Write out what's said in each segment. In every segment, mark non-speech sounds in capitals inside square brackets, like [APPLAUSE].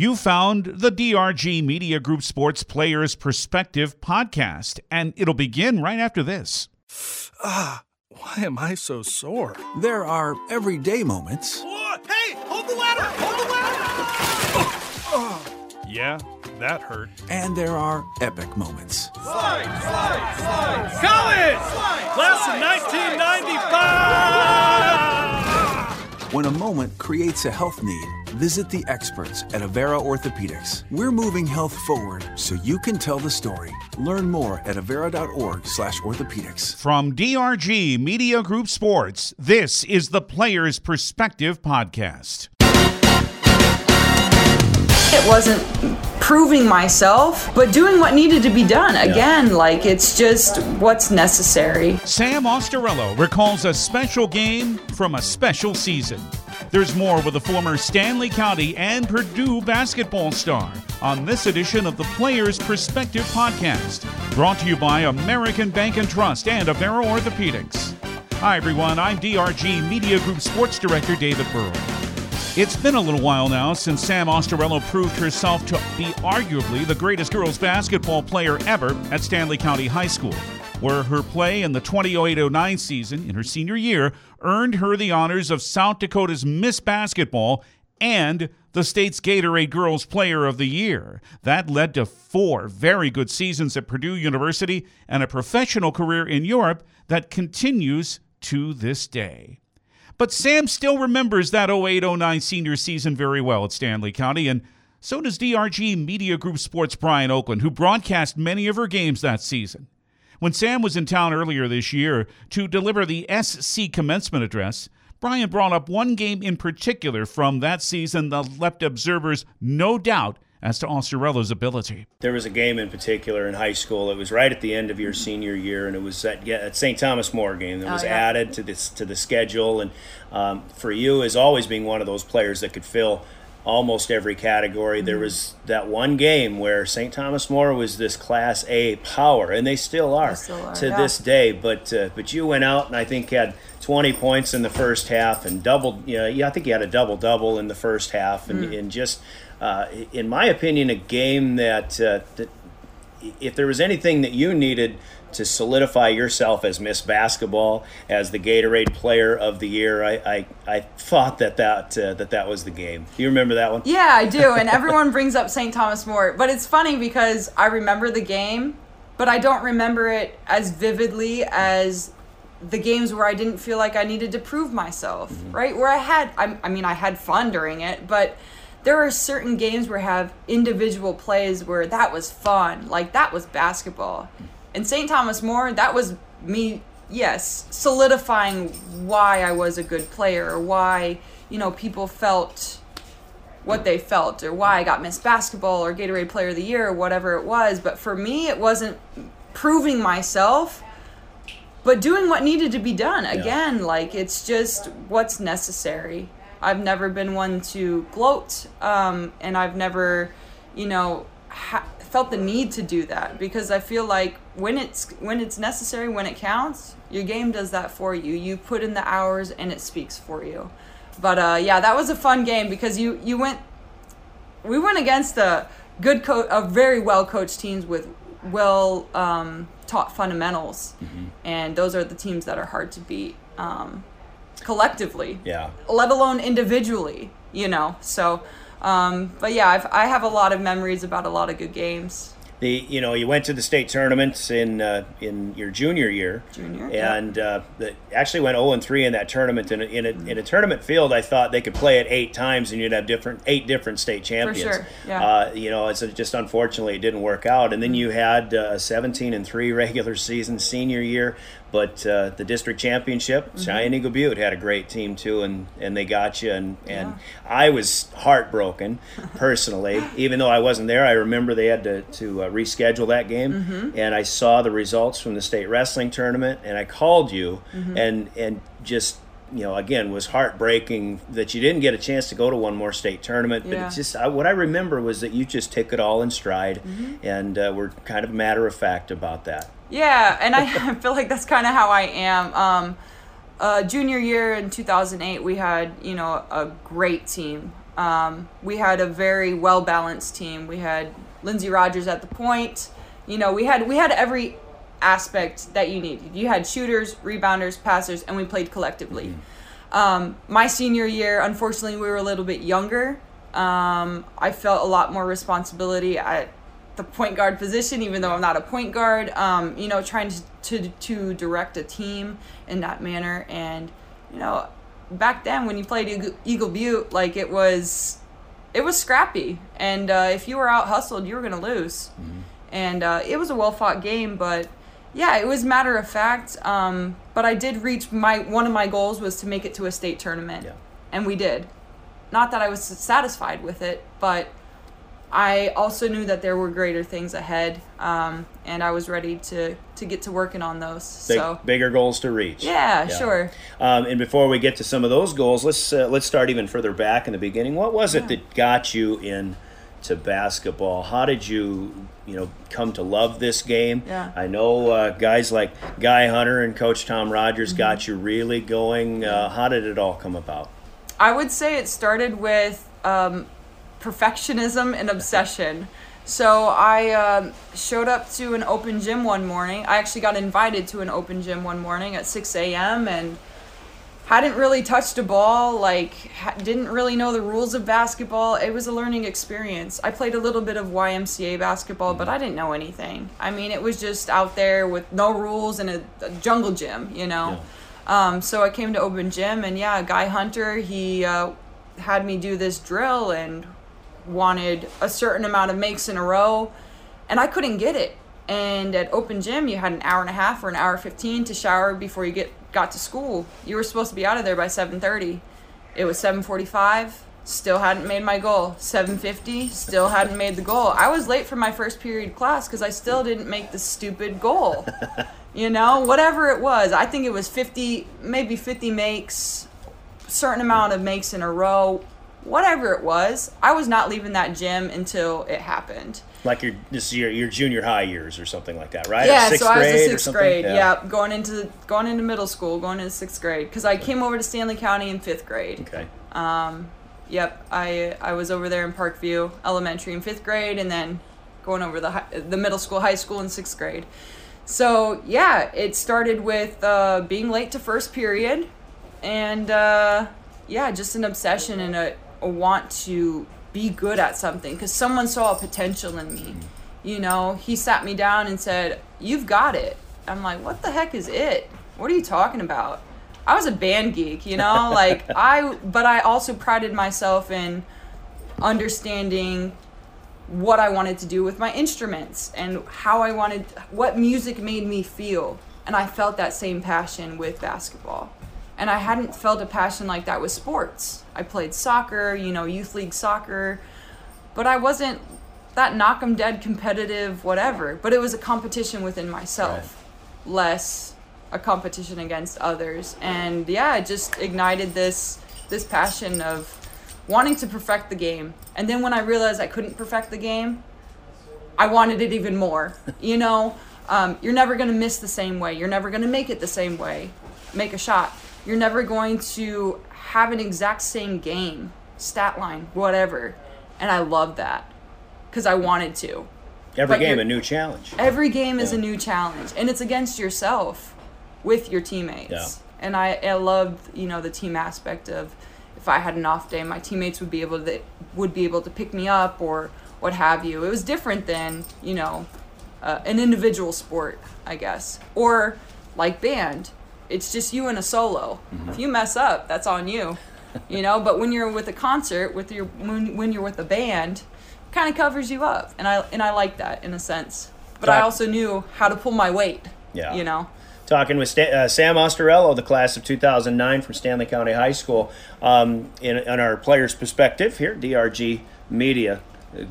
You found the DRG Media Group Sports Players Perspective podcast, and it'll begin right after this. Ah, why am I so sore? There are everyday moments. Oh, hey, hold the ladder! Hold the ladder! yeah, that hurt. And there are epic moments. Slide, slide, slide! College! Class of 1995! When a moment creates a health need, visit the experts at Avera Orthopedics. We're moving health forward so you can tell the story. Learn more at avera.org/orthopedics. From DRG Media Group Sports, this is the Players Perspective podcast. It wasn't proving myself, but doing what needed to be done. Again, like it's just what's necessary. Sam Ostarello recalls a special game from a special season. There's more with the former Stanley County and Purdue basketball star on this edition of the Players Perspective podcast, brought to you by American Bank and Trust and Avera Orthopedics. Hi, everyone. I'm DRG Media Group Sports Director David Burrow. It's been a little while now since Sam Ostarello proved herself to be arguably the greatest girls basketball player ever at Stanley County High School, where her play in the 2008-09 season in her senior year earned her the honors of South Dakota's Miss Basketball and the state's Gatorade Girls Player of the Year. That led to four very good seasons at Purdue University and a professional career in Europe that continues to this day. But Sam still remembers that 08 09 senior season very well at Stanley County, and so does DRG Media Group Sports Brian Oakland, who broadcast many of her games that season. When Sam was in town earlier this year to deliver the SC commencement address, Brian brought up one game in particular from that season that left observers no doubt as to Ostarello's ability. There was a game in particular in high school. It was right at the end of your senior year, and it was at, yeah, at St. Thomas More game that was Oh, yeah. added to this to the schedule. And um, for you, as always being one of those players that could fill almost every category, there was that one game where St. Thomas More was this Class A power, and they still are, still are, to yeah. this day. But uh, but you went out and I think had 20 points in the first half and doubled. You know, yeah, I think you had a double double in the first half, and, and just. Uh, in my opinion, a game that uh, that if there was anything that you needed to solidify yourself as Miss Basketball, as the Gatorade Player of the Year, I I, I thought that that uh, that that was the game. Do you remember that one? Yeah, I do. And [LAUGHS] everyone brings up St. Thomas More. But it's funny because I remember the game, but I don't remember it as vividly as the games where I didn't feel like I needed to prove myself, right? Where I had, I, I mean, I had fun during it, but there are certain games where I have individual plays where that was fun. Like that was basketball. And St. Thomas More, that was me, yes, solidifying why I was a good player or why, you know, people felt what they felt or why I got Miss Basketball or Gatorade Player of the Year or whatever it was. But for me, it wasn't proving myself, but doing what needed to be done. Again, like it's just what's necessary. I've never been one to gloat, um, and I've never, you know, ha- felt the need to do that because I feel like when it's when it's necessary, when it counts, your game does that for you. You put in the hours, and it speaks for you. But uh, yeah, that was a fun game because you you went we went against a good coach, a very well coached teams with well um, taught fundamentals, and those are the teams that are hard to beat um, collectively, Yeah. let alone individually. You know, so. Um, but yeah, I've, I have a lot of memories about a lot of good games. The you know you went to the state tournaments in uh, in your junior year, Junior, yeah. and uh, the, actually went zero and three in that tournament. In a, in a in a tournament field, I thought they could play it eight times, and you'd have different eight different state champions. For sure, yeah. Uh, you know, it's just unfortunately it didn't work out. And then you had uh, a seventeen and three [LAUGHS] regular season senior year, but uh, the district championship, Mm-hmm. Cheyenne Eagle Butte had a great team too, and and they got you. And and I was heartbroken [LAUGHS] personally, even though I wasn't there. I remember they had to to uh, reschedule that game, Mm-hmm. and I saw the results from the state wrestling tournament, and I called you, Mm-hmm. and and just. You know, again, was heartbreaking that you didn't get a chance to go to one more state tournament. But Yeah. it's just I, what I remember was that you just took it all in stride, Mm-hmm. and uh, were kind of matter of fact about that. Yeah, and [LAUGHS] I feel like that's kind of how I am. Um, uh, junior year in 2008, we had you know a great team. Um, we had a very well balanced team. We had Lindsey Rogers at the point. You know, we had we had every aspect that you needed. You had shooters, rebounders, passers, and we played collectively. Um, my senior year, unfortunately, we were a little bit younger. Um, I felt a lot more responsibility at the point guard position, even though I'm not a point guard. Um, you know, trying to, to to direct a team in that manner, and you know, back then when you played Eagle, Butte, like it was, it was scrappy, and uh, if you were out hustled, you were gonna lose, and uh, it was a well fought game, but yeah, it was matter of fact. Um, but I did reach my one of my goals was to make it to a state tournament, Yeah. and we did. Not that I was satisfied with it, but I also knew that there were greater things ahead, um, and I was ready to to get to working on those. Big, so bigger goals to reach. yeah, sure. Um, and before we get to some of those goals, let's uh, let's start even further back in the beginning. What was it that got you in to basketball? How did you you know come to love this game? Yeah. I know uh, guys like Guy Hunter and Coach Tom Rogers Mm-hmm. got you really going. Uh, how did it all come about? I would say it started with um, perfectionism and obsession. So I um, showed up to an open gym one morning. I actually got invited to an open gym one morning at 6 a.m. and hadn't really touched a ball. Like ha- didn't really know the rules of basketball. It was a learning experience. I played a little bit of YMCA basketball, but I didn't know anything. I mean, it was just out there with no rules in a, a jungle gym, you know. Um, so I came to open gym, and yeah, Guy Hunter he uh, had me do this drill and wanted a certain amount of makes in a row, and I couldn't get it. And at open gym, you had an hour and a half or an hour fifteen to shower before you get got to school. You were supposed to be out of there by seven thirty. It was seven forty-five. Still hadn't made my goal. Seven fifty. Still hadn't made the goal. I was late for my first period class because I still didn't make the stupid goal. [LAUGHS] you know, whatever it was. I think it was fifty, maybe fifty makes, certain amount of makes in a row. Whatever it was, I was not leaving that gym until it happened. Like your this is your your junior high years or something like that, right? Yeah, sixth so I was grade in sixth grade. Yeah. going into going into middle school, going into sixth grade, because I came over to Stanley County in fifth grade. Okay. Um, Yep, I I was over there in Parkview Elementary in fifth grade, and then going over the hi- the middle school, high school in sixth grade. So yeah, it started with uh, being late to first period, and uh, yeah, just an obsession and a want to be good at something because someone saw a potential in me. You know, he sat me down and said, "You've got it." I'm like, "What the heck is it? What are you talking about?" I was a band geek, you know, [LAUGHS] like I, but I also prided myself in understanding what I wanted to do with my instruments and how I wanted, what music made me feel. And I felt that same passion with basketball. And I hadn't felt a passion like that with sports. I played soccer, you know, youth league soccer, but I wasn't that knock 'em dead competitive, whatever. But it was a competition within myself, less a competition against others. And yeah, it just ignited this this passion of wanting to perfect the game. And then when I realized I couldn't perfect the game, I wanted it even more. [LAUGHS] You know, um, you're never going to miss the same way. You're never going to make it the same way. Make a shot. You're never going to have an exact same game, stat line, whatever. And I love that because I wanted to. Every But game a new challenge. Every game is a new challenge, and it's against yourself with your teammates. Yeah. And I, I loved, you know, the team aspect of if I had an off day, my teammates would be able to would be able to pick me up or what have you. It was different than you know uh, an individual sport, I guess, or like band. It's just you and a solo. If you mess up, that's on you. You know, but when you're with a concert, with your when, when you're with a band, kind of covers you up, and I and I like that in a sense. But I also knew how to pull my weight. Yeah. You know. Talking with uh, Sam Ostarello, the class of 2009 from Stanley County High School, um, in, in our players' perspective here, DRG Media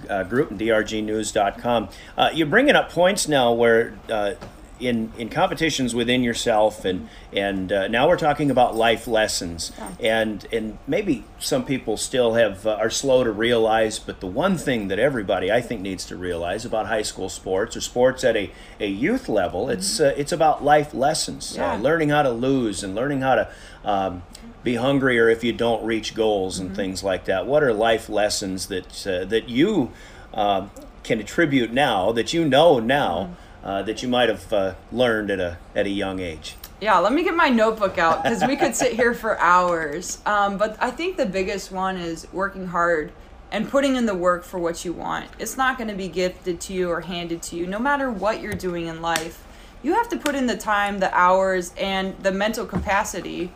uh, Group and DRGNews.com. Uh, you're bringing up points now where uh, in in competitions within yourself, and and uh, now we're talking about life lessons, and and maybe some people still have uh, are slow to realize, but the one thing that everybody I think needs to realize about high school sports or sports at a, a youth level, it's uh, it's about life lessons, Yeah. uh, learning how to lose and learning how to um, be hungrier if you don't reach goals and mm-hmm. things like that. What are life lessons that uh, that you uh, can attribute now that you know now mm-hmm. Uh, that you might have uh, learned at a at a young age? Yeah, let me get my notebook out because we could sit here for hours. Um, but I think the biggest one is working hard and putting in the work for what you want. It's not going to be gifted to you or handed to you, no matter what you're doing in life. You have to put in the time, the hours, and the mental capacity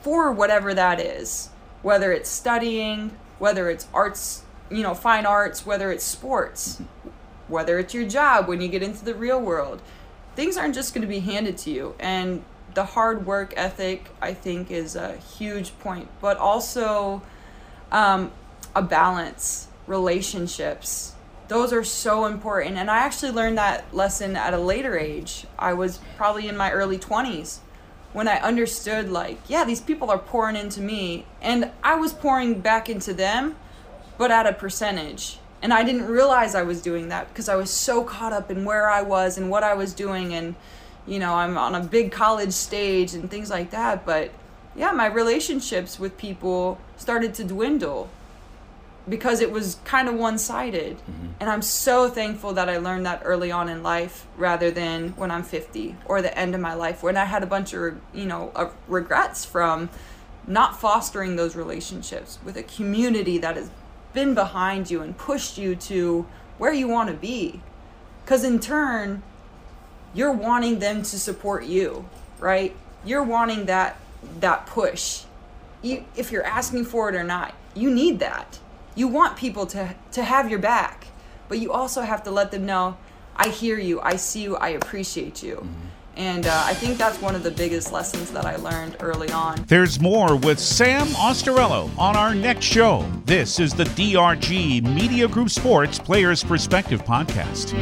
for whatever that is. Whether it's studying, whether it's arts, you know, fine arts, whether it's sports, whether it's your job when you get into the real world. Things aren't just going to be handed to you. And the hard work ethic, I think, is a huge point. But also, um, a balance, relationships. Those are so important. And I actually learned that lesson at a later age. I was probably in my early 20s when I understood, like, yeah, these people are pouring into me. And I was pouring back into them, but at a percentage. And I didn't realize I was doing that because I was so caught up in where I was and what I was doing. And, you know, I'm on a big college stage and things like that. But yeah, my relationships with people started to dwindle because it was kind of one sided. Mm-hmm. And I'm so thankful that I learned that early on in life rather than when I'm 50 or the end of my life when I had a bunch of, you know, of regrets from not fostering those relationships with a community that has been behind you and pushed you to where you want to be. Because in turn, you're wanting them to support you, right? You're wanting that that push. You, if you're asking for it or not, you need that you want people to to have your back, but you also have to let them know, I hear you, I see you, I appreciate you. Mm-hmm. And uh, I think that's one of the biggest lessons that I learned early on. There's more with Sam Ostarello on our next show. This is the DRG Media Group Sports Players Perspective Podcast.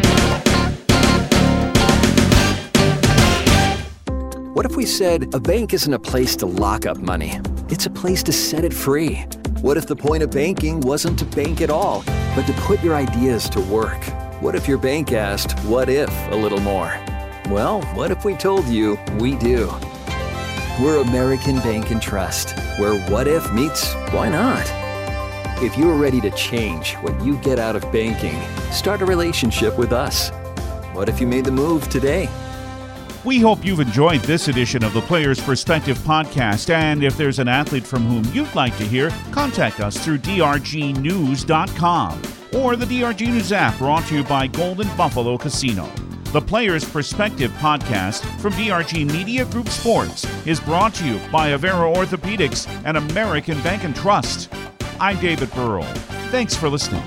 What if we said a bank isn't a place to lock up money? It's a place to set it free. What if the point of banking wasn't to bank at all, but to put your ideas to work? What if your bank asked, What if a little more? Well, what if we told you we do? We're American Bank and Trust, where what if meets why not? If you're ready to change what you get out of banking, start a relationship with us. What if you made the move today? We hope you've enjoyed this edition of the Players Perspective podcast. And if there's an athlete from whom you'd like to hear, contact us through drgnews.com or the DRG News app brought to you by Golden Buffalo Casino. The Players Perspective podcast from DRG Media Group Sports is brought to you by Avera Orthopedics and American Bank and Trust. I'm David Burrell. Thanks for listening.